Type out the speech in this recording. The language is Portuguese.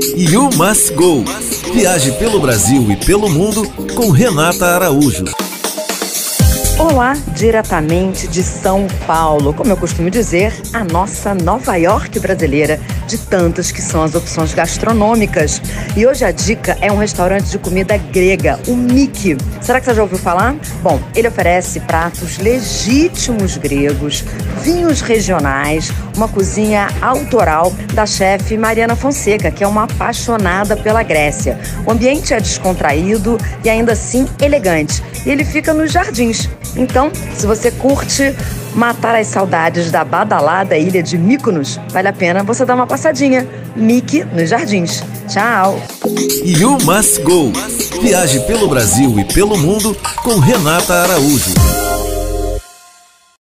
You Must Go. Viaje pelo Brasil e pelo mundo com Renata Araújo. Olá, diretamente de São Paulo. Como eu costumo dizer, a nossa Nova York brasileira, de tantas que são as opções gastronômicas. E hoje a dica é um restaurante de comida grega, o Miki. Será que você já ouviu falar? Bom, ele oferece pratos legítimos gregos, vinhos regionais, uma cozinha autoral da chefe Mariana Fonseca, que é uma apaixonada pela Grécia. O ambiente é descontraído e ainda assim elegante. E ele fica nos jardins. Então, se você curte matar as saudades da badalada ilha de Mykonos, vale a pena você dar uma passadinha. Mickey nos jardins. Tchau! You Must Go. Viaje pelo Brasil e pelo mundo com Renata Araújo.